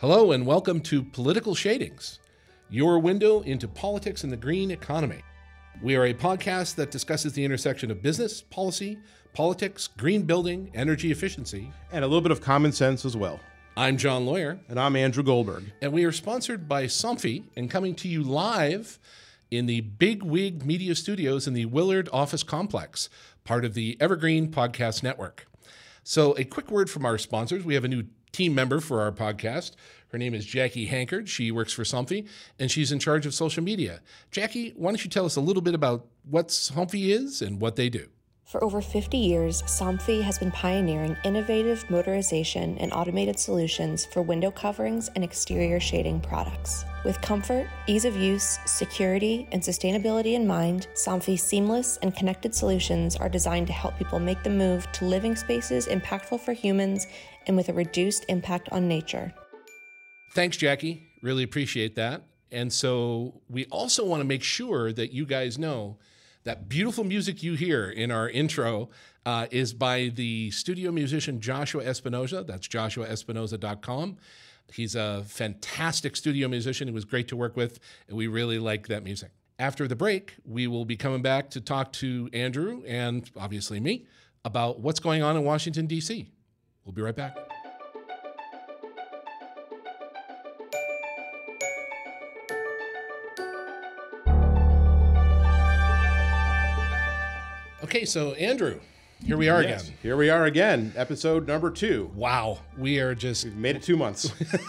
Hello, and welcome to Political Shadings, your window into politics and the green economy. We are a podcast that discusses the intersection of business, policy, politics, green building, energy efficiency. and a little bit of common sense as well. I'm John Lawyer, And I'm Andrew Goldberg. and we are sponsored by Somfy and coming to you live in the Big Wig Media Studios in the Willard Office Complex, part of the Evergreen Podcast Network. So, a quick word from our sponsors. We have a new team member for our podcast. Her name is Jackie Hankard. She works for Somfy and she's in charge of social media. Jackie, why don't you tell us a little bit about what Somfy is and what they do? For over 50 years, Somfy has been pioneering innovative motorization and automated solutions for window coverings and exterior shading products. With comfort, ease of use, security, and sustainability in mind, Somfy's seamless and connected solutions are designed to help people make the move to living spaces impactful for humans and with a reduced impact on nature. Thanks, Jackie. Really appreciate that. And so we also want to make sure that you guys know that beautiful music you hear in our intro uh, is by the studio musician Joshua Espinoza. That's joshuaespinoza.com. He's a fantastic studio musician. It was great to work with, and we really like that music. After the break, we will be coming back to talk to Andrew and obviously me about what's going on in Washington, D.C. We'll be right back. Okay, so Andrew, here we are Yes, again. Here we are again, episode number two. Wow, we are just We've made it two months.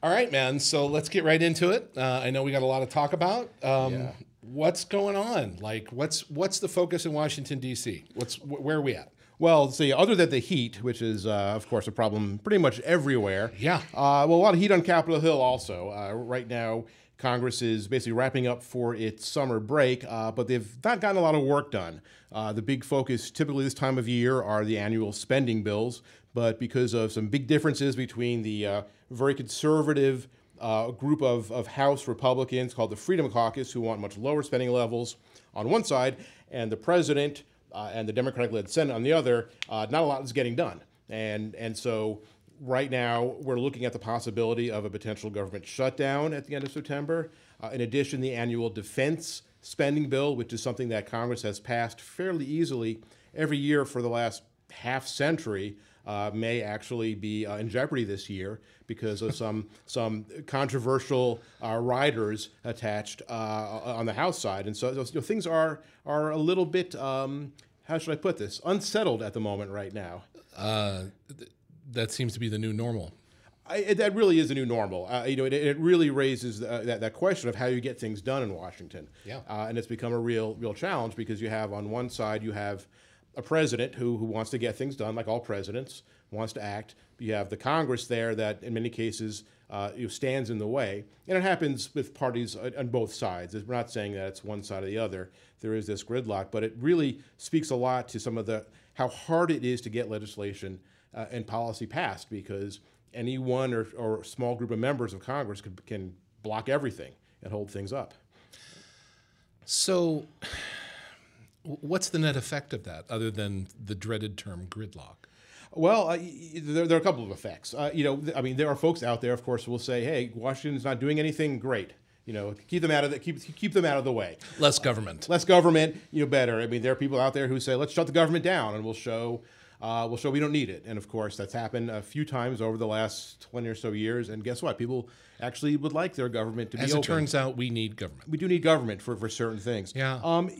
all right, man. So let's get right into it. Uh, I know we got a lot to talk about. Um, Yeah. What's going on? Like, what's what's the focus in Washington D.C.? What's wh- where are we at? well, see, other than the heat, which is, uh, of course, a problem pretty much everywhere. Yeah. Uh, well, a lot of heat on Capitol Hill also. Uh, right now, Congress is basically wrapping up for its summer break, uh, but they've not gotten a lot of work done. Uh, the big focus typically this time of year are the annual spending bills, but because of some big differences between the uh, very conservative uh, group of, of House Republicans called the Freedom Caucus, who want much lower spending levels on one side, and the president uh, and the Democratic led Senate on the other, uh, not a lot is getting done. And, and so right now we're looking at the possibility of a potential government shutdown at the end of September. Uh, in addition, the annual defense spending bill, which is something that Congress has passed fairly easily every year for the last half century, uh, may actually be uh, in jeopardy this year because of some some controversial uh, riders attached uh, on the House side, and so, you know, things are are a little bit um, how should I put this unsettled at the moment right now. Uh, th- that seems to be the new normal. I, it- that really is a new normal. Uh, you know, it, it really raises uh, that, that question of how you get things done in Washington. Yeah. Uh, and it's become a real real challenge because you have on one side you have a president who who wants to get things done, like all presidents, wants to act. You have the Congress there that, in many cases, uh, you know, stands in the way, and it happens with parties on on both sides. We're not saying that it's one side or the other. There is this gridlock, but it really speaks a lot to some of the how hard it is to get legislation uh, and policy passed because any one or, or small group of members of Congress can, can block everything and hold things up. So, what's the net effect of that, other than the dreaded term gridlock? Well, uh, there, there are a couple of effects. Uh, you know, th- I mean, there are folks out there, of course, who will say, "Hey, Washington's not doing anything great." You know, keep them out of the keep keep them out of the way. Less government. Less government, you know, better. I mean, there are people out there who say, "Let's shut the government down," and we'll show. Uh, we'll show we don't need it, and of course that's happened a few times over the last twenty or so years. And guess what? People actually would like their government to be As open. it turns out, we need government. we do need government for, for certain things. Yeah. Um,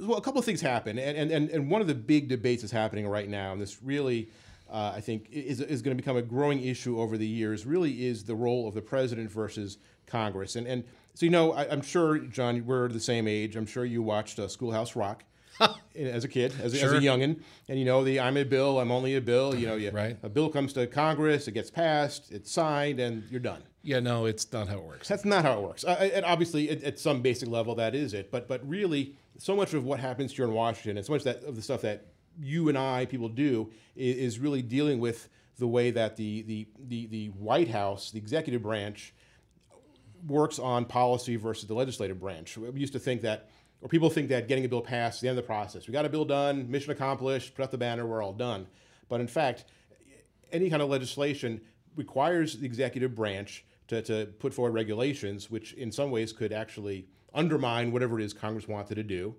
well, a couple of things happen, and, and, and, and one of the big debates that's happening right now, and this really, uh, I think, is, is going to become a growing issue over the years, really is the role of the president versus Congress. And, and so, you know, I, I'm sure, John, we're the same age. I'm sure you watched uh, Schoolhouse Rock. as a kid, as a, as Sure. a youngin, and you know the I'm a bill, I'm only a bill. You know, you, Right. a bill comes to Congress, it gets passed, it's signed, and you're done. Yeah, no, it's not how it works. That's not how it works. Uh, and obviously, at, at some basic level, that is it. But but really, so much of what happens here in Washington, and so much that of the stuff that you and I people do, is, is really dealing with the way that the, the the the White House, the executive branch, works on policy versus the legislative branch. We used to think that, or people think that getting a bill passed is the end of the process. We got a bill done, mission accomplished, put up the banner, we're all done. But in fact, any kind of legislation requires the executive branch to, to put forward regulations, which in some ways could actually undermine whatever it is Congress wanted to do.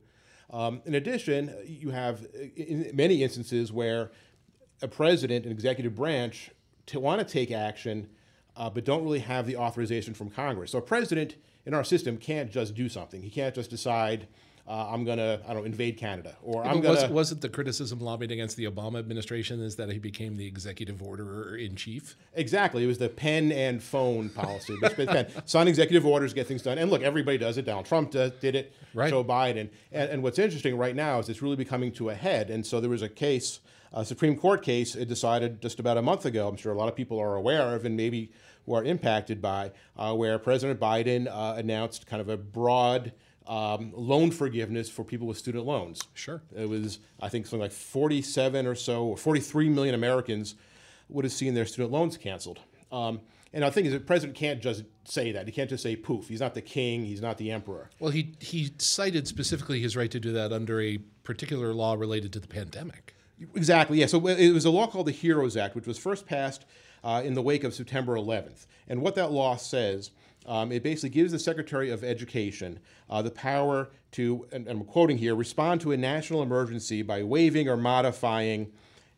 Um, in addition, you have in many instances where a president and executive branch to want to take action, uh, but don't really have the authorization from Congress. So a president in our system can't just do something. He can't just decide, uh, I'm going to, I don't know, invade Canada, or I'm going was, wasn't the criticism lobbied against the Obama administration is that he became the executive orderer in chief? Exactly. It was the pen and phone policy. Sign executive orders, get things done. And look, everybody does it. Donald Trump does, did it. Right. Joe Biden. And, and what's interesting right now is it's really becoming to a head. And so there was a case, a Supreme Court case, it decided just about a month ago. I'm sure a lot of people are aware of and maybe who are impacted by, uh, where President Biden uh, announced kind of a broad um, loan forgiveness for people with student loans. Sure. It was, I think, something like 47 or so, or 43 million Americans would have seen their student loans canceled. Um, and the thing is, the president can't just say that. He can't just say poof. He's not the king. He's not the emperor. Well, he he cited specifically his right to do that under a particular law related to the pandemic. Exactly. Yeah. So it was a law called the HEROES Act, which was first passed uh, in the wake of September 11th. And what that law says, um, it basically gives the Secretary of Education uh, the power to, and, and I'm quoting here, respond to a national emergency by waiving or modifying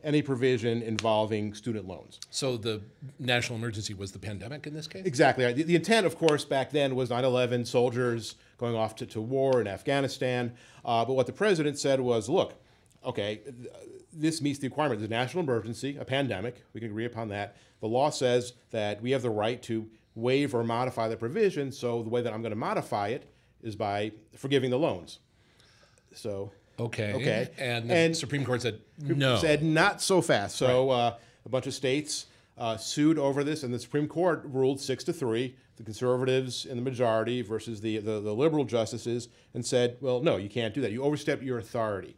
any provision involving student loans. So the national emergency was the pandemic in this case? Exactly. The, the intent, of course, back then was 9 11, soldiers going off to, to war in Afghanistan. Uh, but what the president said was look, okay, this meets the requirement. There's a national emergency, a pandemic. We can agree upon that. The law says that we have the right to waive or modify the provision. So the way that I'm going to modify it is by forgiving the loans. So Okay. Okay. And the And- Supreme Court said no. said not so fast. So uh, a bunch of states uh, sued over this, and the Supreme Court ruled six to three. The conservatives in the majority versus the, the, the liberal justices, and said, "Well, no, you can't do that. You overstep your authority."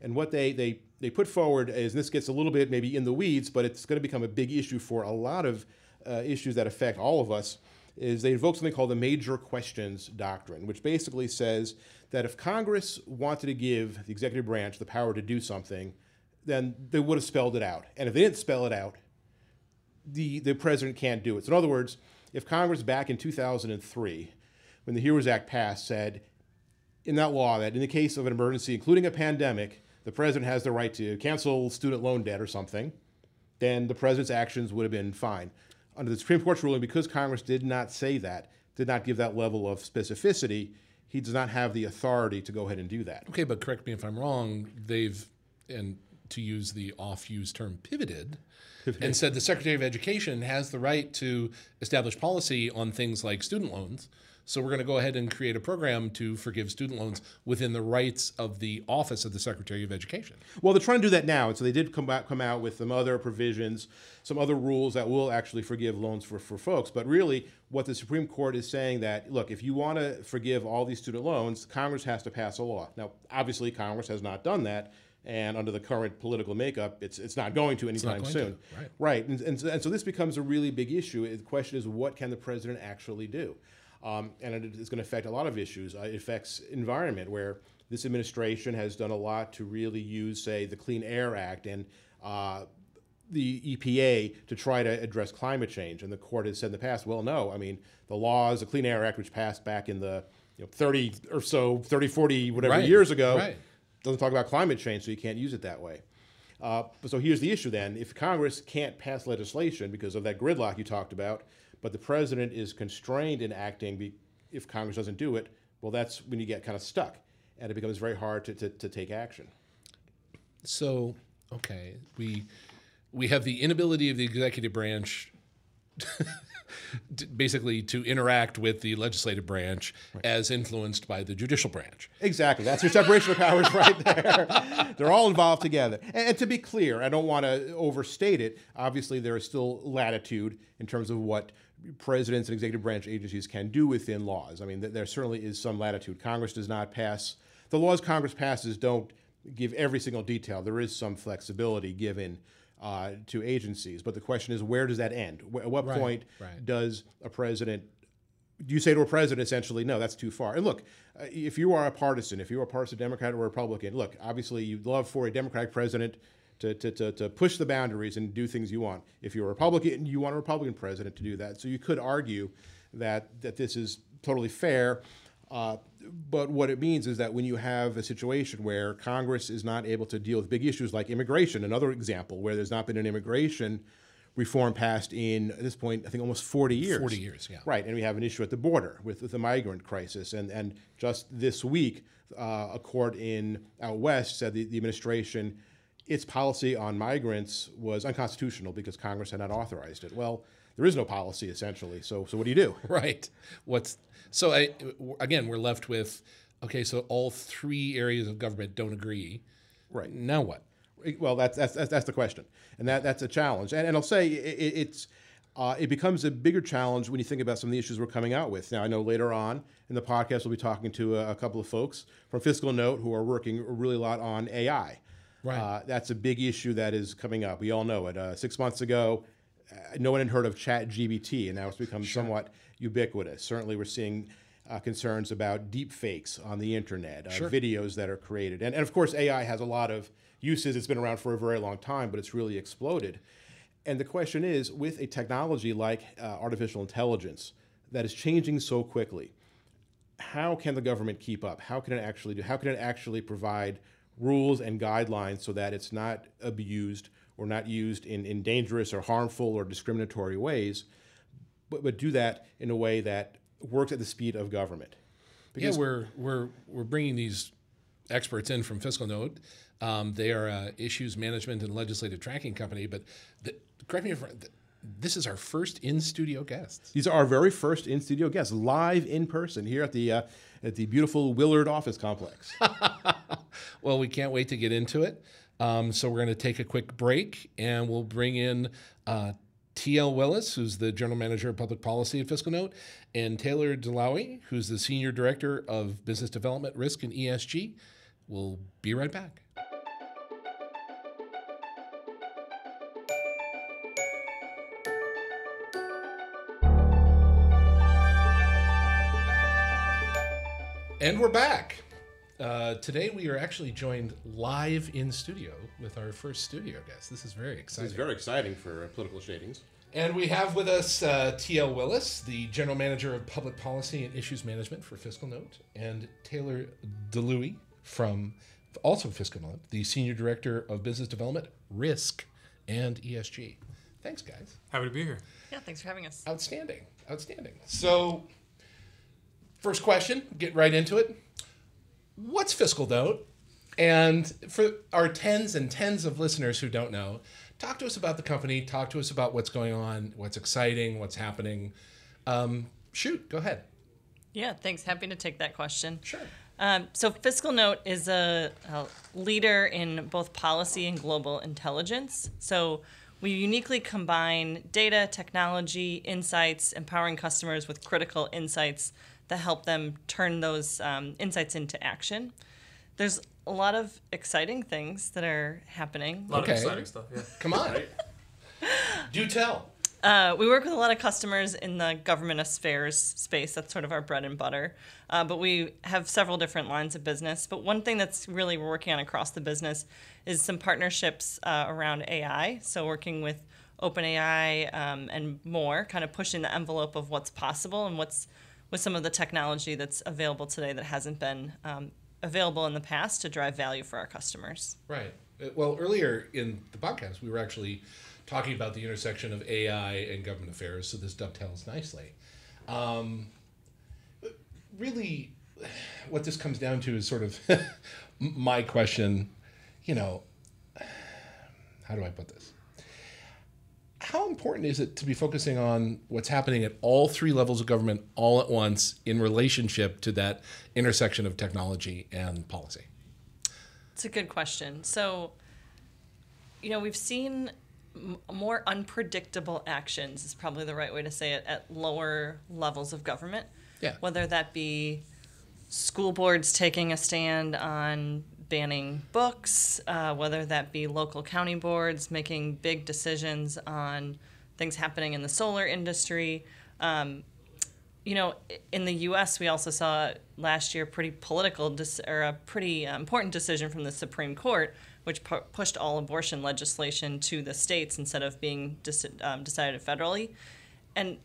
And what they they they put forward is, this gets a little bit maybe in the weeds, but it's going to become a big issue for a lot of uh, issues that affect all of us. Is they invoke something called the major questions doctrine, which basically says that if Congress wanted to give the executive branch the power to do something, then they would have spelled it out. And if they didn't spell it out, the, the president can't do it. So, in other words, if Congress back in 2003, when the HEROES Act passed, said in that law that in the case of an emergency, including a pandemic, the president has the right to cancel student loan debt or something, then the president's actions would have been fine. Under the Supreme Court's ruling, because Congress did not say that, did not give that level of specificity, he does not have the authority to go ahead and do that. Okay, but correct me if I'm wrong. They've, and to use the off used term, pivoted, and said the Secretary of Education has the right to establish policy on things like student loans. So we're going to go ahead and create a program to forgive student loans within the rights of the office of the Secretary of Education. Well, they're trying to do that now, and so they did come out, come out with some other provisions, some other rules that will actually forgive loans for, for folks. But really, what the Supreme Court is saying that look, if you want to forgive all these student loans, Congress has to pass a law. Now, obviously, Congress has not done that, and under the current political makeup, it's it's not going to anytime going soon. to, right. Right, and, and, so, and so this becomes a really big issue. The question is, what can the president actually do? Um, and it is going to affect a lot of issues. Uh, it affects environment, where this administration has done a lot to really use, say, the Clean Air Act and uh, the EPA to try to address climate change. And the court has said in the past, well, no, I mean, the laws, the Clean Air Act, which passed back in the you know, 30 or so, 30, 40, whatever Right, years ago, right. doesn't talk about climate change, so you can't use it that way. Uh, but so here's the issue then. If Congress can't pass legislation because of that gridlock you talked about, but the president is constrained in acting if Congress doesn't do it, well, that's when you get kind of stuck. And it becomes very hard to, to, to take action. So, okay, we we have the inability of the executive branch basically to interact with the legislative branch as influenced by the judicial branch. Exactly. That's your separation of powers right there. They're all involved together. And, and to be clear, I don't want to overstate it. Obviously, there is still latitude in terms of what presidents and executive branch agencies can do within laws. I mean, th- there certainly is some latitude. Congress does not pass, the laws Congress passes don't give every single detail. There is some flexibility given uh, to agencies. But the question is, where does that end? Wh- At what Right, point right. does a president do you say to a president essentially, no, that's too far? And look, uh, if you are a partisan, if you're a partisan Democrat or Republican, look, obviously you'd love for a Democratic president to, to, to, to push the boundaries and do things you want. If you're a Republican, you want a Republican president to do that. So you could argue that, that this is totally fair. Uh, but what it means is that when you have a situation where Congress is not able to deal with big issues like immigration, another example where there's not been an immigration reform passed in, at this point, I think almost 40 years. 40 years, yeah. Right, and we have an issue at the border with, with the migrant crisis. And, and just this week, uh, a court in out west said the, the administration, its policy on migrants was unconstitutional because Congress had not authorized it. Well, there is no policy essentially. So, so what do you do? Right. What's so? I, again, we're left with okay. So all three areas of government don't agree. Right. Now what? Well, that's that's that's, the question, and that that's a challenge. And, and I'll say it, it's uh, it becomes a bigger challenge when you think about some of the issues we're coming out with. Now, I know later on in the podcast we'll be talking to a, a couple of folks from Fiscal Note who are working really a lot on AI. Right. Uh, that's a big issue that is coming up. We all know it. Uh, six months ago, uh, no one had heard of Chat GBT, and now it's become somewhat ubiquitous. Certainly, we're seeing uh, concerns about deep fakes on the internet, uh, videos that are created. And, and of course, AI has a lot of uses. It's been around for a very long time, but it's really exploded. And the question is with a technology like uh, artificial intelligence that is changing so quickly, how can the government keep up? How can it actually do? How can it actually provide rules and guidelines so that it's not abused or not used in, in dangerous or harmful or discriminatory ways, but, but do that in a way that works at the speed of government? yeah, we're we're we're bringing these experts in from Fiscal Note. Um, they are a issues management and legislative tracking company, but the, correct me if I'm wrong, this is our first in studio guests. These are our very first in studio guests, live in person here at the uh, at the beautiful Willard office complex. Well, we can't wait to get into it. Um, so we're going to take a quick break, and we'll bring in uh, T.L. Willis, who's the general manager of public policy at Fiscal Note, and Taylor Delawi, who's the senior director of business development, risk, and ESG. We'll be right back. And we're back. Uh, today we are actually joined live in studio with our first studio guest. This is very exciting. it's very exciting for uh, political shadings. And we have with us uh, T.L. Willis, the General Manager of Public Policy and Issues Management for Fiscal Note, and Taylor DeLuey from also Fiscal Note, the Senior Director of Business Development, Risk, and ESG. Thanks, guys. Happy to be here. Yeah, thanks for having us. Outstanding. Outstanding. So, first question, get right into it. What's Fiscal Note? And for our tens and tens of listeners who don't know, talk to us about the company, talk to us about what's going on, what's exciting, what's happening. Um, shoot, go ahead. Yeah, thanks. Happy to take that question. Sure. Um, so, Fiscal Note is a, a leader in both policy and global intelligence. So, we uniquely combine data, technology, insights, empowering customers with critical insights that help them turn those um, insights into action. There's a lot of exciting things that are happening. A lot Okay. of exciting stuff. Yeah. Come on. Do tell. Uh, we work with a lot of customers in the government affairs space. That's sort of our bread and butter. Uh, but we have several different lines of business. But one thing that's really we're working on across the business is some partnerships uh, around AI. So working with OpenAI um, and more, kind of pushing the envelope of what's possible and what's with some of the technology that's available today that hasn't been um, available in the past to drive value for our customers. Right. Uh, Well, earlier in the podcast, we were actually talking about the intersection of AI and government affairs, so this dovetails nicely. Um, really, what this comes down to is sort of my question, you know, how do I put this? How important is it to be focusing on what's happening at all three levels of government all at once in relationship to that intersection of technology and policy? It's a good question. So, you know, we've seen m- more unpredictable actions, is probably the right way to say it, at lower levels of government. Yeah. Whether that be school boards taking a stand on banning books, uh, whether that be local county boards making big decisions on things happening in the solar industry. Um, you know, in the U.S., we also saw last year pretty political or a pretty uh, important decision from the Supreme Court which pu- pushed all abortion legislation to the states instead of being um, decided federally. And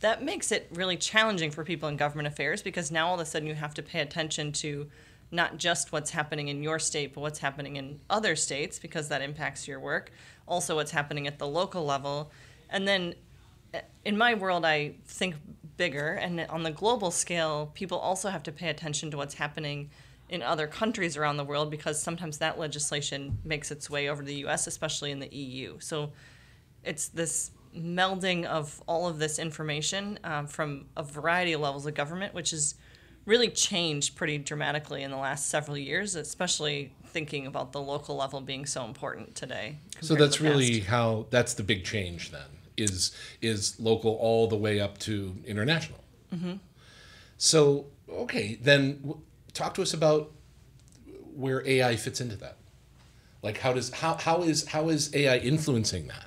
that makes it really challenging for people in government affairs because now all of a sudden you have to pay attention to not just what's happening in your state, but what's happening in other states because that impacts your work. Also, what's happening at the local level. And then eh, in my world, I think bigger. And on the global scale, people also have to pay attention to what's happening in other countries around the world because sometimes that legislation makes its way over to the US, especially in the EU. So it's this melding of all of this information um, from a variety of levels of government, which has really changed pretty dramatically in the last several years, especially thinking about the local level being so important today. So compared to that's really how that's the big change then is is local all the way up to international. Mm-hmm. So okay, then w- talk to us about where AI fits into that. Like how does how how is how is AI influencing that?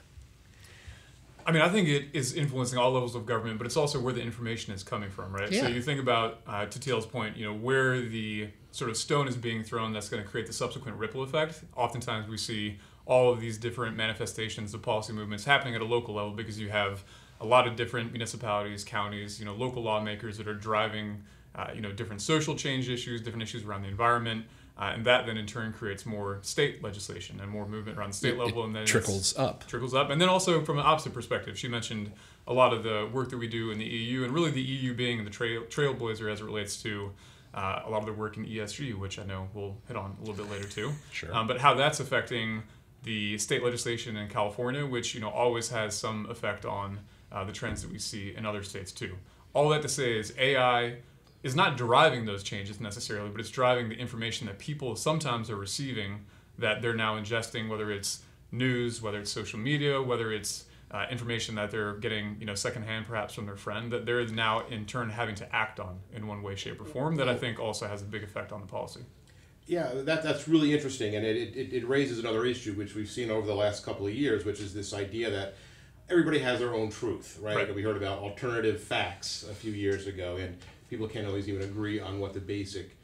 I mean, I think it is influencing all levels of government, but it's also where the information is coming from, right? Yeah. So you think about, uh, to TL's point, you know, where the sort of stone is being thrown that's going to create the subsequent ripple effect. Oftentimes we see all of these different manifestations of policy movements happening at a local level because you have a lot of different municipalities, counties, you know, local lawmakers that are driving, uh, you know, different social change issues, different issues around the environment. Uh, and that then in turn creates more state legislation and more movement around the state level, and then trickles up. trickles up. And then also from an opposite perspective, she mentioned a lot of the work that we do in the EU, and really the EU being the trail, trailblazer as it relates to uh, a lot of the work in ESG, which I know we'll hit on a little bit later too. Sure. Um, but how that's affecting the state legislation in California, which you know always has some effect on uh, the trends that we see in other states too. All that to say is AI is not driving those changes necessarily, but it's driving the information that people sometimes are receiving that they're now ingesting, whether it's news, whether it's social media, whether it's uh, information that they're getting, you know, secondhand perhaps from their friend, that they're now in turn having to act on in one way, shape, or form. That I think also has a big effect on the policy. Yeah, that, that's really interesting, and it, it, it raises another issue which we've seen over the last couple of years, which is this idea that everybody has their own truth, right? Right. We heard about alternative facts a few years ago, and people can't always even agree on what the basic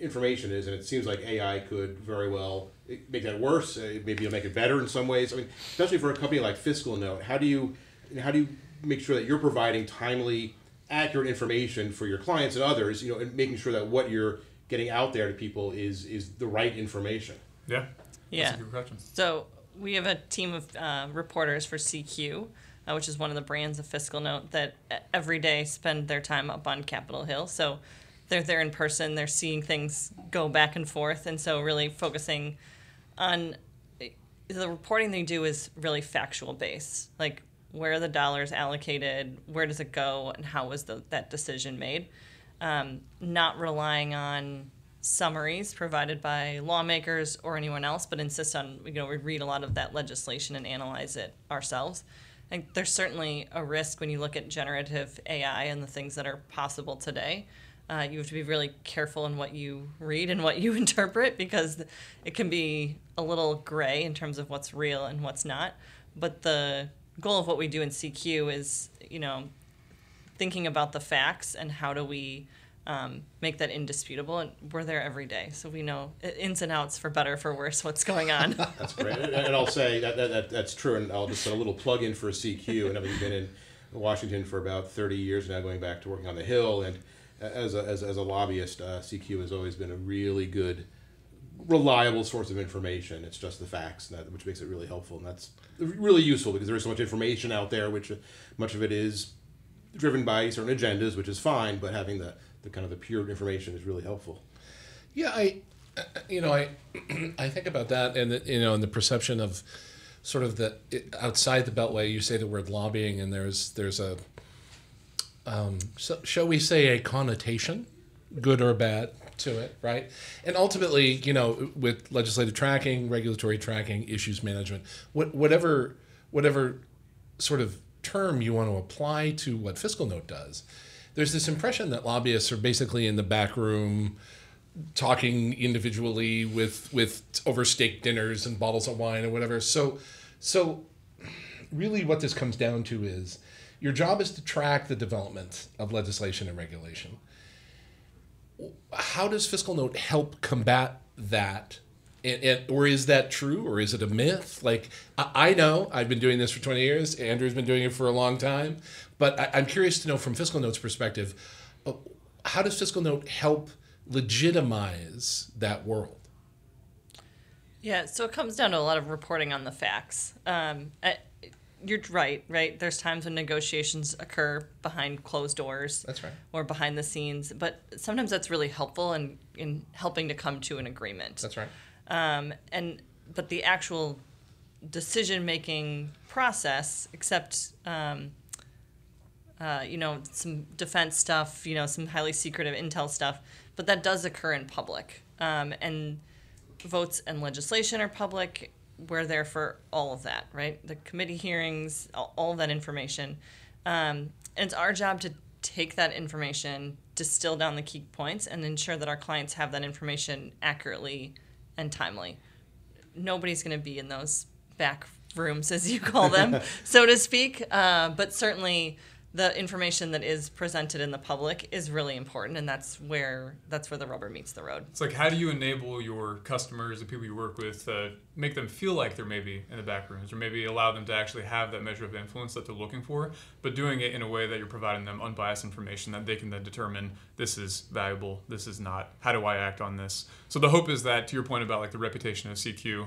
information is, and it seems like AI could very well make that worse. Uh, maybe it'll make it better in some ways. I mean, especially for a company like Fiscal Note, how do you how do you make sure that you're providing timely, accurate information for your clients and others? You know, and making sure that what you're getting out there to people is is the right information. Yeah. Yeah. That's a good question. So we have a team of uh, reporters for CQ, uh, which is one of the brands of Fiscal Note that every day spend their time up on Capitol Hill. So they're there in person. They're seeing things go back and forth, and so really focusing on the reporting they do is really factual based. Like where are the dollars allocated, where does it go, and how was the, that decision made. Um, not relying on summaries provided by lawmakers or anyone else, but insist on you know we read a lot of that legislation and analyze it ourselves. Think there's certainly a risk when you look at generative AI and the things that are possible today. Uh, you have to be really careful in what you read and what you interpret because it can be a little gray in terms of what's real and what's not. But the goal of what we do in CQ is, you know, thinking about the facts and how do we um, make that indisputable. And we're there every day, so we know ins and outs for better for worse what's going on. That's great. and, and I'll say that, that, that that's true, and I'll just put a little plug in for CQ. And having been in Washington for about 30 years now, going back to working on the Hill, and as a, as, as a lobbyist, uh, CQ has always been a really good, reliable source of information. It's just the facts, that, which makes it really helpful, and that's really useful because there is so much information out there, which uh, much of it is driven by certain agendas, which is fine, but having the, the kind of the pure information is really helpful. Yeah, I, you know, I, I think about that, and the, you know, and the perception of sort of the outside the beltway. You say the word lobbying, and there's there's a, um, so, shall we say, a connotation, good or bad, to it, right? And ultimately, you know, with legislative tracking, regulatory tracking, issues management, what, whatever whatever sort of term you want to apply to what Fiscal Note does, there's this impression that lobbyists are basically in the back room talking individually with with over steak dinners and bottles of wine or whatever. So so really what this comes down to is your job is to track the development of legislation and regulation. How does Fiscal Note help combat that And, and, or is that true or is it a myth like i, I know i've been doing this for 20 years andrew's been doing it for a long time but I, i'm curious to know from fiscal note's perspective uh, how does fiscal note help legitimize that world Yeah, so it comes down to a lot of reporting on the facts. Um, you're right, right? There's times when negotiations occur behind closed doors. That's right. Or behind the scenes, but sometimes that's really helpful in, in helping to come to an agreement. that's right Um, and but the actual decision making process, except um, uh, you know some defense stuff, you know some highly secretive intel stuff, but that does occur in public, um, and votes and legislation are public. We're there for all of that, right? The committee hearings, all, all that information, um, and it's our job to take that information, distill down the key points, and ensure that our clients have that information accurately and timely. Nobody's going to be in those back rooms, as you call them, so to speak. Uh, but certainly, the information that is presented in the public is really important, and that's where that's where the rubber meets the road. It's like how do you enable your customers, the people you work with, to make them feel like they're maybe in the back rooms, or maybe allow them to actually have that measure of influence that they're looking for, but doing it in a way that you're providing them unbiased information that they can then determine this is valuable, this is not. How do I act on this? So the hope is that, to your point about like the reputation of CQ,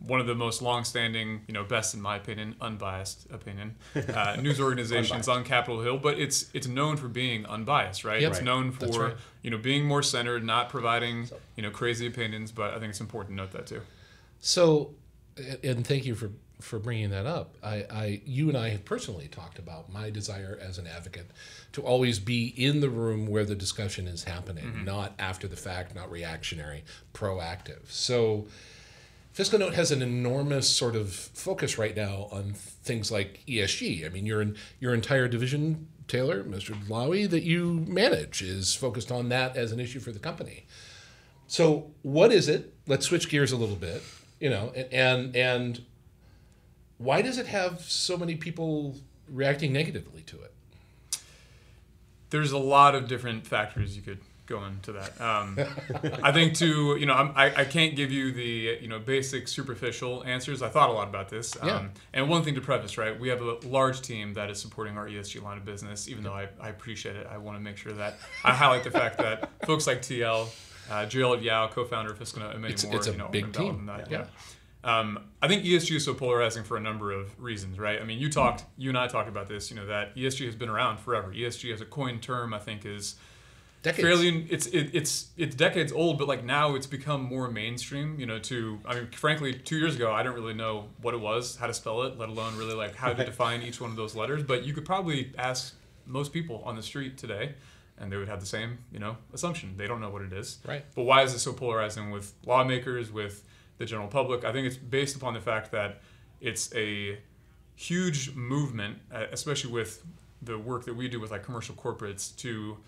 one of the most long-standing, you know, best in my opinion, unbiased opinion, uh, news organizations on Capitol Hill. But it's it's known for being unbiased, right? Yep. It's Right. known for right. you know being more centered, not providing you know crazy opinions. But I think it's important to note that too. So, and thank you for for bringing that up. I, I, you and I have personally talked about my desire as an advocate to always be in the room where the discussion is happening, not after the fact, not reactionary, proactive. So, Fiscal Note has an enormous sort of focus right now on things like ESG. I mean, your your entire division, Taylor, Mr. Lowy, that you manage is focused on that as an issue for the company. So, what is it? Let's switch gears a little bit. You know, and and, and why does it have so many people reacting negatively to it? There's a lot of different factors you could go into that. Um, I think to you know I'm, I I can't give you the you know basic superficial answers. I thought a lot about this. Um, Yeah. And one thing to preface, right? We have a large team that is supporting our ESG line of business. Even though I, I appreciate it, I want to make sure that I highlight the fact that folks like TL, uh, Gerald Yao, co-founder of Fiscal Note, and many It's- more, it's a you know, big team. that. Yeah. Um, I think ESG is so polarizing for a number of reasons, right? I mean, you talked, you and I talked about this. You know that ESG has been around forever. ESG as a coined term, I think, is Decades. fairly. It's it, it's it's decades old, but like now it's become more mainstream. You know, to I mean, frankly, two years ago I didn't really know what it was, how to spell it, let alone really like how to define each one of those letters. But you could probably ask most people on the street today. And they would have the same, you know, assumption. They don't know what it is. Right. But why is it so polarizing with lawmakers, with the general public? I think it's based upon the fact that it's a huge movement, uh, especially with the work that we do with like commercial corporates, to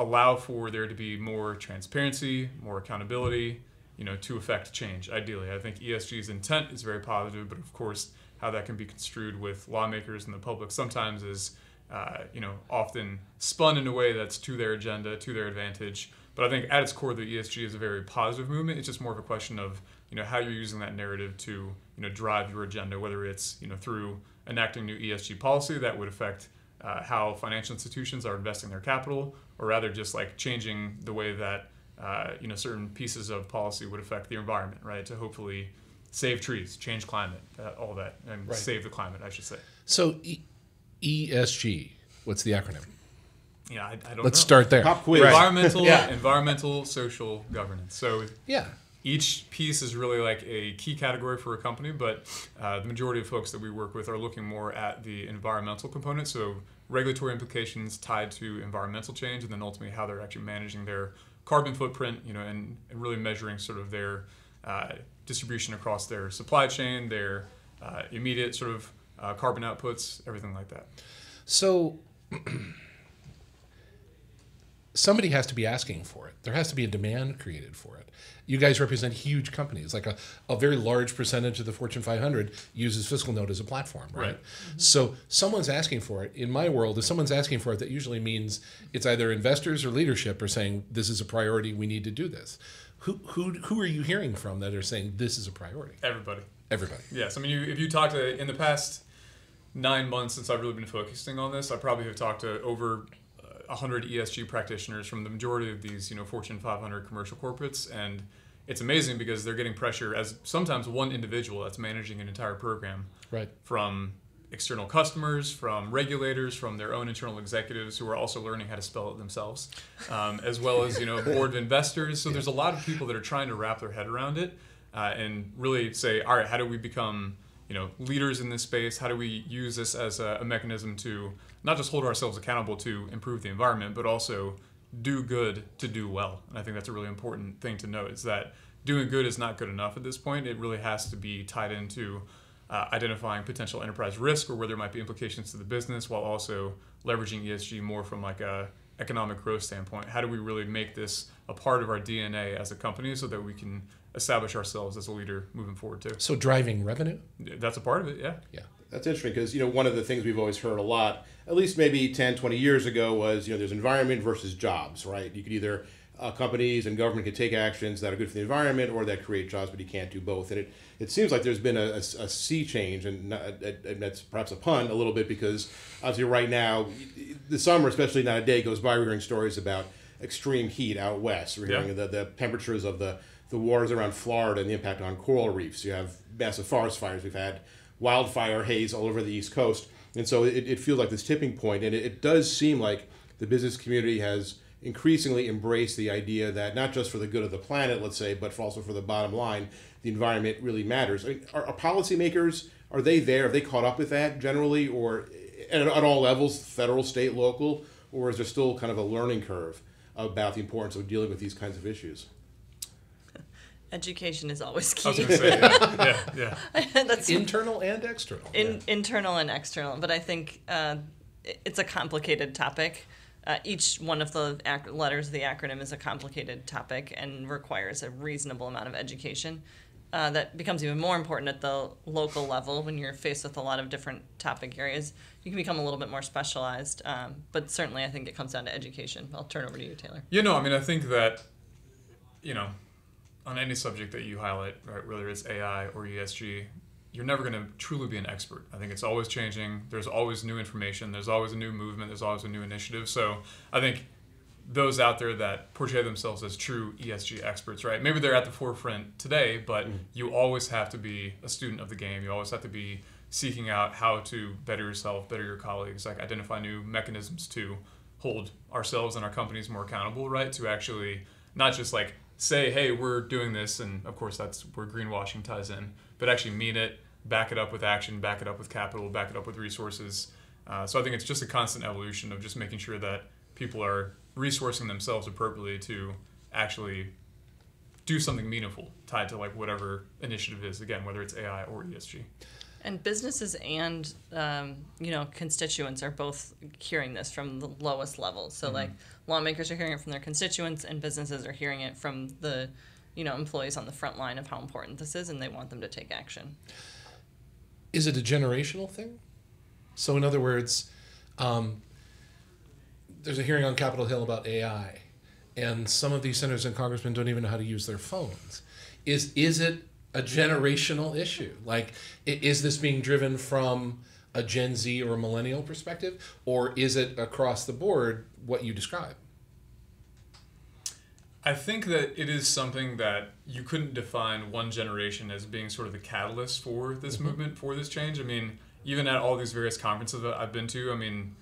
allow for there to be more transparency, more accountability, you know, to affect change. Ideally, I think ESG's intent is very positive, but of course, how that can be construed with lawmakers and the public sometimes is, uh, you know, often spun in a way that's to their agenda, to their advantage. But I think at its core, the ESG is a very positive movement. It's just more of a question of, you know, how you're using that narrative to, you know, drive your agenda, whether it's, you know, through enacting new ESG policy that would affect uh, how financial institutions are investing their capital, or rather just like changing the way that uh, you know certain pieces of policy would affect the environment, right? To hopefully save trees, change climate, uh, all that, and Right. save the climate, I should say. So, e- ESG, what's the acronym? Yeah, I, I don't. Let's know. start there. Pop quiz. Environmental, Yeah. environmental, social governance. So Yeah. each piece is really like a key category for a company, but uh, the majority of folks that we work with are looking more at the environmental component. So regulatory implications tied to environmental change, and then ultimately how they're actually managing their carbon footprint, you know, and, and really measuring sort of their uh, distribution across their supply chain, their uh, immediate sort of uh, carbon outputs, everything like that. So somebody has to be asking for it. There has to be a demand created for it. You guys represent huge companies. Like a, a very large percentage of the Fortune 500 uses Fiscal Note as a platform, right? Right. Mm-hmm. So someone's asking for it. In my world, if someone's asking for it, that usually means it's either investors or leadership are saying this is a priority. We need to do this. Who who who are you hearing from that are saying this is a priority? Everybody. Everybody. Yes, I mean, you, if you talk to in the past nine months since I've really been focusing on this, I probably have talked to over uh, hundred ESG practitioners from the majority of these, you know, Fortune 500 commercial corporates, and it's amazing because they're getting pressure as sometimes one individual that's managing an entire program, Right. from external customers, from regulators, from their own internal executives who are also learning how to spell it themselves, um, as well as you know board of investors. So there's a lot of people that are trying to wrap their head around it uh, and really say, all right, how do we become you know leaders in this space? How do we use this as a, a mechanism to not just hold ourselves accountable to improve the environment, but also do good to do well. And I think that's a really important thing to note is that doing good is not good enough at this point. It really has to be tied into uh, identifying potential enterprise risk or where there might be implications to the business while also leveraging ESG more from like a economic growth standpoint. How do we really make this a part of our DNA as a company so that we can establish ourselves as a leader moving forward too? So driving revenue. That's a part of it, yeah. Yeah. That's interesting because you know one of the things we've always heard a lot, at least maybe 10, 20 years ago, was you know there's environment versus jobs, right? You could either uh, companies and government can take actions that are good for the environment or that create jobs, but you can't do both. And it, it seems like there's been a, a, a sea change, and, not, and that's perhaps a pun a little bit because obviously right now, the summer, especially not a day goes by, we're hearing stories about extreme heat out west. We're hearing Yeah. the, the temperatures of the, the wars around Florida and the impact on coral reefs. You have massive forest fires. We've had wildfire haze all over the East Coast. And so it, it feels like this tipping point, and it, it does seem like the business community has increasingly embraced the idea that not just for the good of the planet, let's say, but also for the bottom line, the environment really matters. I mean, are, are policymakers are they there? Have they caught up with that generally, or at, at all levels, federal, state, local, or is there still kind of a learning curve about the importance of dealing with these kinds of issues? Education is always I was key. going to say, yeah, yeah. yeah. That's Internal and external. in, internal and external. But I think uh, it's a complicated topic. Uh, each one of the ac- letters of the acronym is a complicated topic and requires a reasonable amount of education. Uh, that becomes even more important at the local level when you're faced with a lot of different topic areas. You can become a little bit more specialized, um, but certainly I think it comes down to education. I'll turn over to you, Taylor. You know, I mean, I think that, you know, on any subject that you highlight, right, whether it's AI or ESG, you're never going to truly be an expert. I think it's always changing. There's always new information. There's always a new movement. There's always a new initiative. So I think those out there that portray themselves as true ESG experts, right? Maybe they're at the forefront today, but mm-hmm. you always have to be a student of the game. You always have to be seeking out how to better yourself, better your colleagues, like identify new mechanisms to hold ourselves and our companies more accountable, right? To actually not just like say, hey, we're doing this, and of course that's where greenwashing ties in, but actually mean it, back it up with action, back it up with capital, back it up with resources. Uh, so I think it's just a constant evolution of just making sure that people are resourcing themselves appropriately to actually do something meaningful tied to like whatever initiative is again whether it's ai or esg And businesses and um, you know constituents are both hearing this from the lowest levels. So like lawmakers are hearing it from their constituents, and businesses are hearing it from the you know employees on the front line of how important this is, and they want them to take action. is it a generational thing? So, in other words, um, there's a hearing on Capitol Hill about AI, and some of these senators and congressmen don't even know how to use their phones. Is is it a generational issue? Like, is this being driven from a Gen Z or a millennial perspective, or is it across the board what you describe? i think that it is something that you couldn't define one generation as being sort of the catalyst for this movement for this change i mean even at all these various conferences that i've been to i mean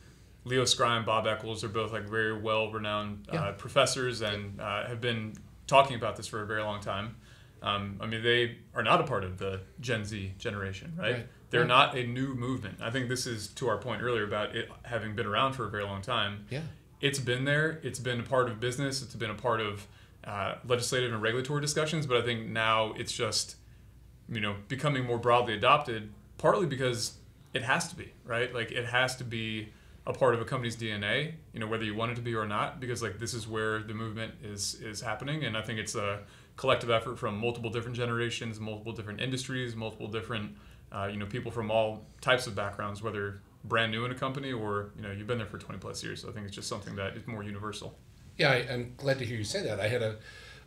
leo Scry and bob eccles are both like very well renowned Yeah. uh, professors and uh, have been talking about this for a very long time um, I mean, they are not a part of the Gen Z generation, right? Right. They're Right. not a new movement. I think this is to our point earlier about it having been around for a very long time. Yeah. It's been there. It's been a part of business. It's been a part of uh, legislative and regulatory discussions. But I think now it's just, you know, becoming more broadly adopted. Partly because it has to be, right? Like it has to be a part of a company's DNA. You know, whether you want it to be or not, because like this is where the movement is is happening. And I think it's a collective effort from multiple different generations, multiple different industries, multiple different, uh, you know, people from all types of backgrounds, whether brand new in a company or you know you've been there for 20 plus years. So I think it's just something that is more universal. Yeah, I, I'm glad to hear you say that. I had a,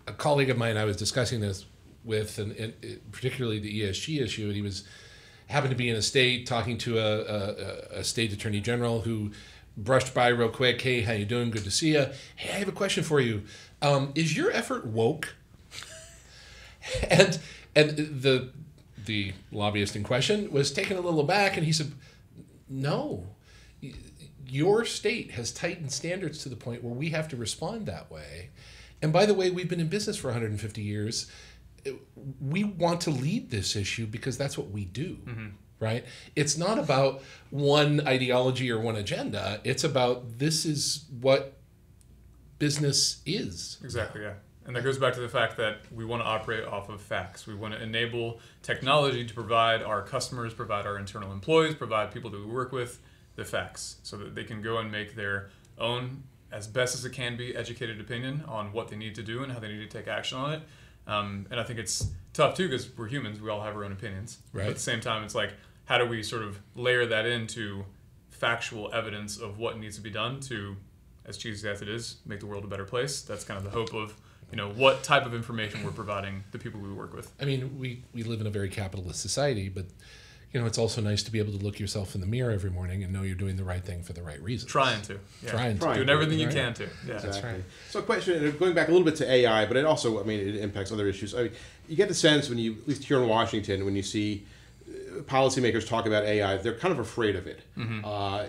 a colleague of mine, I was discussing this with, and, and particularly the ESG issue, and he was happened to be in a state talking to a, a, a state attorney general who brushed by real quick. Hey, how you doing? Good to see you. Hey, I have a question for you. Um, is your effort woke? and and the the lobbyist in question was taken a little aback, and he said, "No, your state has tightened standards to the point where we have to respond that way. And by the way, we've been in business for 150 years. We want to lead this issue because that's what we do." Mm-hmm right? It's not about one ideology or one agenda. It's about this is what business is. Exactly, yeah. And that goes back to the fact that we want to operate off of facts. We want to enable technology to provide our customers, provide our internal employees, provide people that we work with the facts so that they can go and make their own, as best as it can be, educated opinion on what they need to do and how they need to take action on it. Um, and I think it's tough too because we're humans, we all have our own opinions. Right. But at the same time, it's like, how do we sort of layer that into factual evidence of what needs to be done to, as cheesy as it is, make the world a better place? That's kind of the hope of you know what type of information we're providing the people we work with. I mean, we we live in a very capitalist society, but you know, it's also nice to be able to look yourself in the mirror every morning and know you're doing the right thing for the right reason. Trying to, yeah. trying to, doing everything you can to. Yeah, exactly. that's right. So, a question going back a little bit to AI, but it also, I mean, it impacts other issues. I mean, you get the sense when you, at least here in Washington, when you see policymakers talk about AI, they're kind of afraid of it. Mm-hmm. Uh,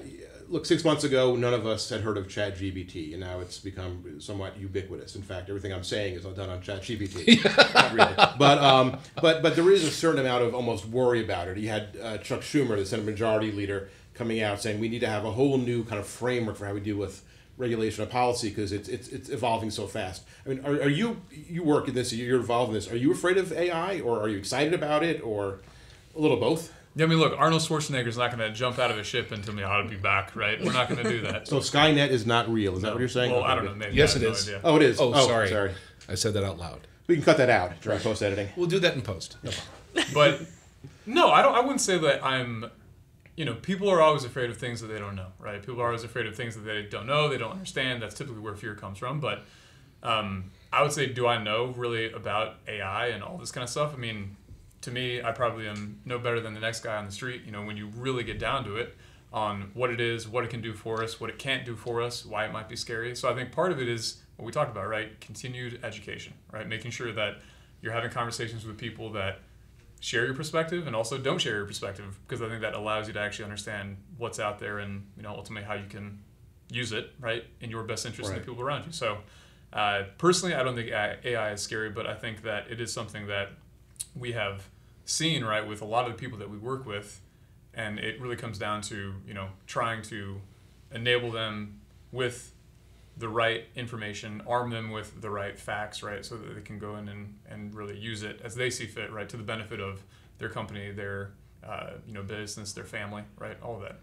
look, six months ago, none of us had heard of ChatGPT, and now it's become somewhat ubiquitous. In fact, everything I'm saying is done on ChatGPT. Not really, but um, but but there is a certain amount of almost worry about it. You had uh, Chuck Schumer, the Senate Majority Leader, coming out saying we need to have a whole new kind of framework for how we deal with regulation of policy because it's, it's it's evolving so fast. I mean, are, are you you work in this? You're involved in this. Are you afraid of AI, or are you excited about it, or a little both. Yeah, I mean, look, Arnold Schwarzenegger's not going to jump out of a ship and tell me how to be back, right? We're not going to do that. so Skynet is not real. Is no. that what you're saying? Well, okay. I don't know. Maybe yes, it is. No oh, it is. Oh, oh, sorry. Sorry, I said that out loud. We can cut that out during post editing. We'll do that in post. No but no, I don't. I wouldn't say that I'm. You know, people are always afraid of things that they don't know, right? People are always afraid of things that they don't know, they don't understand. That's typically where fear comes from. But um, I would say, do I know really about AI and all this kind of stuff? I mean, to me, I probably am no better than the next guy on the street. You know, when you really get down to it, on what it is, what it can do for us, what it can't do for us, why it might be scary. So I think part of it is what we talked about, right? Continued education, right? Making sure that you're having conversations with people that share your perspective and also don't share your perspective because I think that allows you to actually understand what's out there and you know ultimately how you can use it right in your best interest right. and the people around you. So uh, personally, I don't think AI is scary, but I think that it is something that we have seen right with a lot of the people that we work with and it really comes down to you know trying to enable them with the right information arm them with the right facts right so that they can go in and, and really use it as they see fit right to the benefit of their company their uh, you know business their family right all of that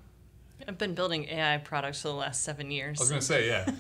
I've been building AI products for the last seven years. I was going to say, yeah.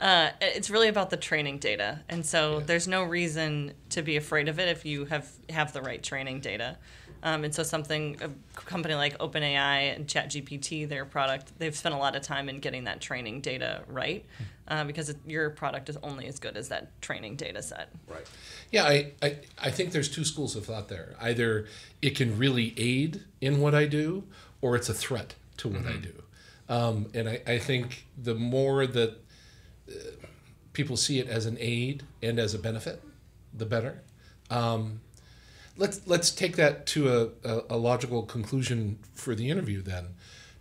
uh, it's really about the training data, and so yeah. there's no reason to be afraid of it if you have have the right training data. Um, and so something a company like OpenAI and ChatGPT, their product, they've spent a lot of time in getting that training data right, uh, because it, your product is only as good as that training data set. Right. Yeah, I, I, I think there's two schools of thought there. Either it can really aid in what I do, or it's a threat to what mm-hmm. I do. Um, and I, I think the more that uh, people see it as an aid and as a benefit, the better. Um, let's let's take that to a, a, logical conclusion for the interview. Then,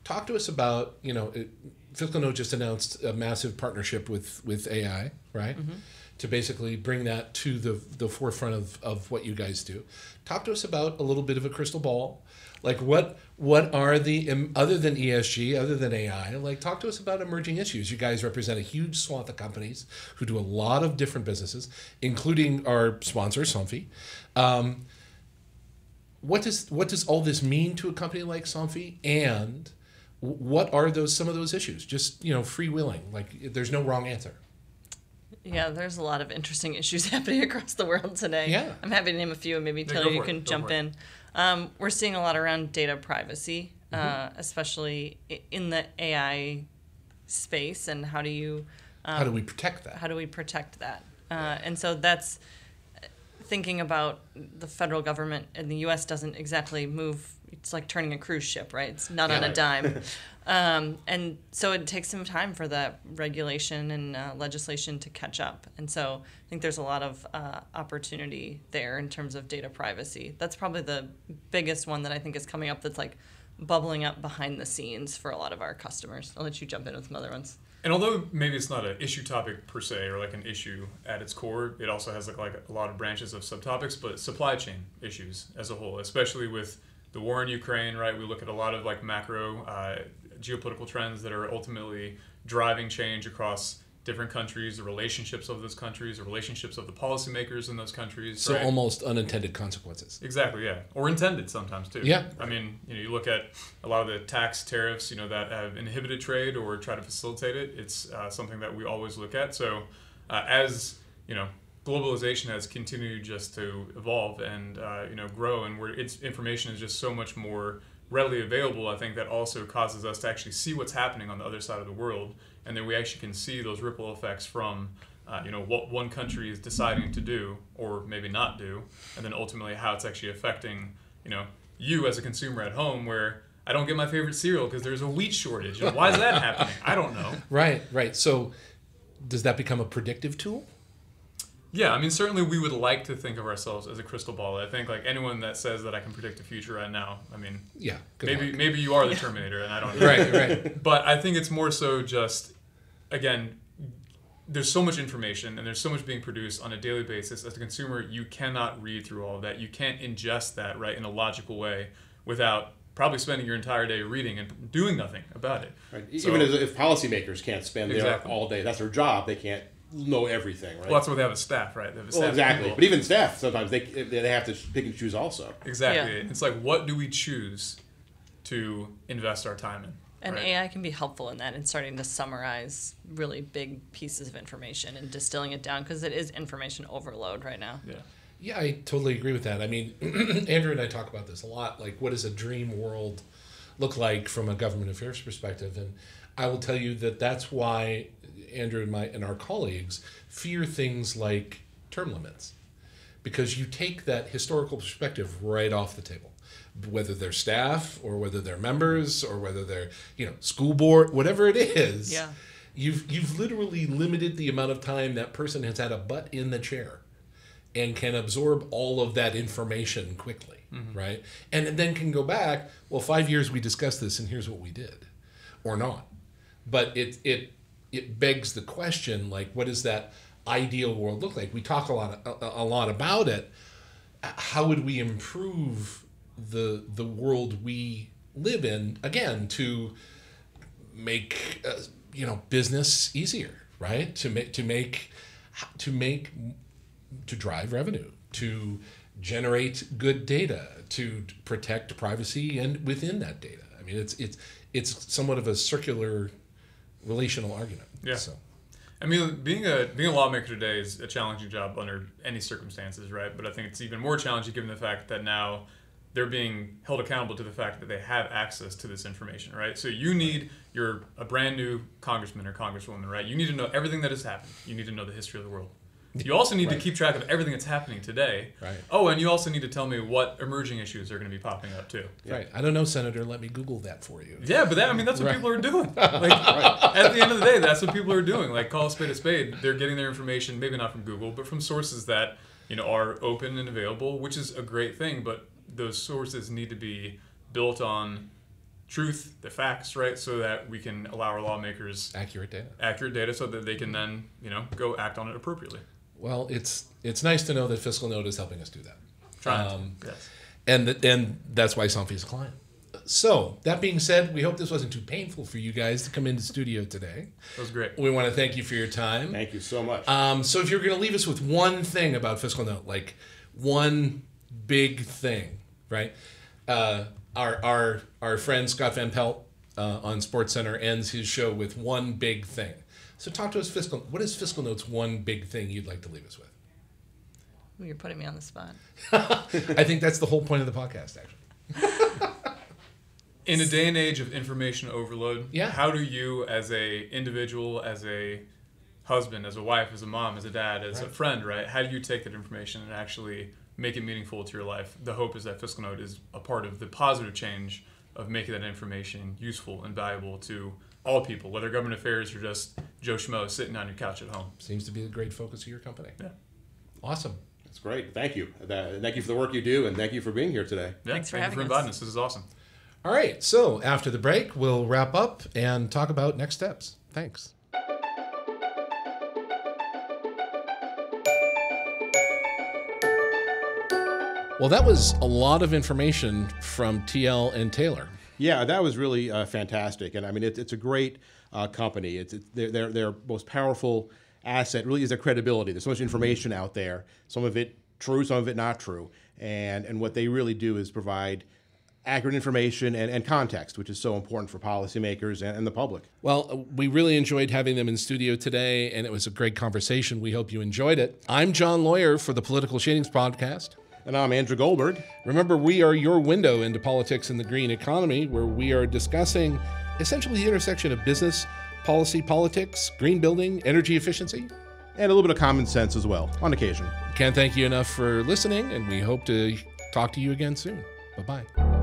talk to us about you know, it, FiscalNote just announced a massive partnership with with AI, right? Mm-hmm. To basically bring that to the the forefront of, of what you guys do. Talk to us about a little bit of a crystal ball like what what are the other than ESG, other than AI? Like talk to us about emerging issues. You guys represent a huge swath of companies who do a lot of different businesses, including our sponsor Somfy. Um, what does what does all this mean to a company like Somfy and what are those some of those issues just you know freewheeling like there's no wrong answer yeah, there's a lot of interesting issues happening across the world today. Yeah. I'm happy to name a few, and maybe Taylor, you can jump in. Um, we're seeing a lot around data privacy, uh, mm-hmm. uh, especially in the AI space, and how do you? Um, how do we protect that? How do we protect that? Uh, and so that's thinking about the federal government in the U.S. doesn't exactly move. It's like turning a cruise ship, right? It's not on Yeah. a dime. um, and so it takes some time for that regulation and uh, legislation to catch up. And so I think there's a lot of uh, opportunity there in terms of data privacy. That's probably the biggest one that I think is coming up that's like bubbling up behind the scenes for a lot of our customers. I'll let you jump in with some other ones. And although maybe it's not an issue topic per se, or like an issue at its core, it also has like, like a lot of branches of subtopics. But supply chain issues as a whole, especially with the war in Ukraine, right? We look at a lot of like macro uh, geopolitical trends that are ultimately driving change across different countries, the relationships of those countries, the relationships of the policymakers in those countries. So right? almost unintended consequences. Exactly, yeah, or intended sometimes too. Yeah. I mean, you know, you look at a lot of the tax tariffs, you know, that have inhibited trade or try to facilitate it. It's uh, something that we always look at. So, uh, as you know, globalization has continued just to evolve and uh, you know grow, and where its information is just so much more readily available. I think that also causes us to actually see what's happening on the other side of the world, and then we actually can see those ripple effects from uh, you know what one country is deciding to do or maybe not do, and then ultimately how it's actually affecting you know you as a consumer at home where. I don't get my favorite cereal because there's a wheat shortage. Why is that happening? I don't know. Right, right. So does that become a predictive tool? Yeah, I mean, certainly we would like to think of ourselves as a crystal ball. I think like anyone that says that I can predict the future right now, I mean, Yeah. Good maybe luck. maybe you are the Terminator and I don't know. Right, right. But I think it's more so just, again, there's so much information and there's so much being produced on a daily basis. As a consumer, you cannot read through all of that. You can't ingest that right in a logical way without probably spending your entire day reading and doing nothing about it. Right. So- Even as, if policymakers can't spend Exactly. there all day, that's their job. They can't know everything, right? Well, that's why they have a staff, right? They have a staff Well, exactly. people. But even staff, sometimes they they have to pick and choose also. Exactly. Yeah. It's like, what do we choose to invest our time in? And right? AI can be helpful in that in starting to summarize really big pieces of information and distilling it down because it is information overload right now. Yeah. Yeah, I totally agree with that. I mean, Andrew and I talk about this a lot. Like, what does a dream world look like from a government affairs perspective? And I will tell you that that's why Andrew and my and our colleagues fear things like term limits, because you take that historical perspective right off the table. Whether they're staff or whether they're members or whether they're you know school board, whatever it is, Yeah. you've you've literally limited the amount of time that person has had a butt in the chair and can absorb all of that information quickly, mm-hmm. right? And then can go back, well, five years we discussed this and here's what we did, or not. But it it it begs the question, like, what does that ideal world look like? We talk a lot a, a lot about it. How would we improve the the world we live in again to make uh, you know business easier, right? To make to make to make to drive revenue, to generate good data, to protect privacy and within that data. I mean, it's it's it's somewhat of a circular relational argument. Yeah. So I mean, being a being a lawmaker today is a challenging job under any circumstances, right? But I think it's even more challenging given the fact that now they're being held accountable to the fact that they have access to this information, right? So you need you're a brand new congressman or congresswoman, right? You need to know everything that has happened. You need to know the history of the world. You also need to keep track of everything that's happening today. Right. Oh, and you also need to tell me what emerging issues are going to be popping up too. right. I don't know, Senator. Let me Google that for you. Yeah, but that I mean that's what Right. people are doing. Like at the end of the day, that's what people are doing. Like call a spade a spade. They're getting their information maybe not from Google, but from sources that you know are open and available, which is a great thing. But those sources need to be built on truth, the facts, right, so that we can allow our lawmakers Accurate data. accurate data, so that they can then you know go act on it appropriately. Well, it's it's nice to know that Fiscal Note is helping us do that. Trying Um, to. Yes. and th- and that's why Somfy is a client. So that being said, we hope this wasn't too painful for you guys to come into the studio today. That was great. We want to thank you for your time. Thank you so much. Um, so if you're going to leave us with one thing about Fiscal Note, like one big thing, right? Uh, our our our friend Scott Van Pelt uh, on Sports Center ends his show with one big thing. So talk to us, Fiscal. What is Fiscal Note's one big thing you'd like to leave us with? Ooh, You're putting me on the spot. I think that's the whole point of the podcast, actually. in a day and age of information overload Yeah. how do you as a individual as a husband, as a wife, as a mom, as a dad, as a friend, right? How do you take that information and actually make it meaningful to your life? The hope is that Fiscal Note is a part of the positive change of making that information useful and valuable to all people, whether government affairs or just Joe Schmo sitting on your couch at home. Seems to be a great focus of your company. Yeah. Awesome. That's great. Thank you. That- thank you for the work you do, and thank you for being here today. Yeah, Thanks for thank having you for inviting us. This is awesome. All right. So after the break, we'll wrap up and talk about next steps. Thanks. Well, that was a lot of information from TL and Taylor. Yeah, that was really uh, fantastic, and I mean it, it's a great uh, company. It's, it's their, their their most powerful asset really is their credibility. There's so much information out there, some of it true, some of it not true, and and what they really do is provide accurate information and, and context, which is so important for policymakers and, and the public. Well, we really enjoyed having them in studio today, and it was a great conversation. We hope you enjoyed it. I'm John Lawyer for the Political Shadings Podcast. And I'm Andrew Goldberg. Remember, we are your window into politics and the green economy, where we are discussing essentially the intersection of business, policy, politics, green building, energy efficiency. And a little bit of common sense as well, on occasion. Can't thank you enough for listening, and we hope to talk to you again soon. Bye bye.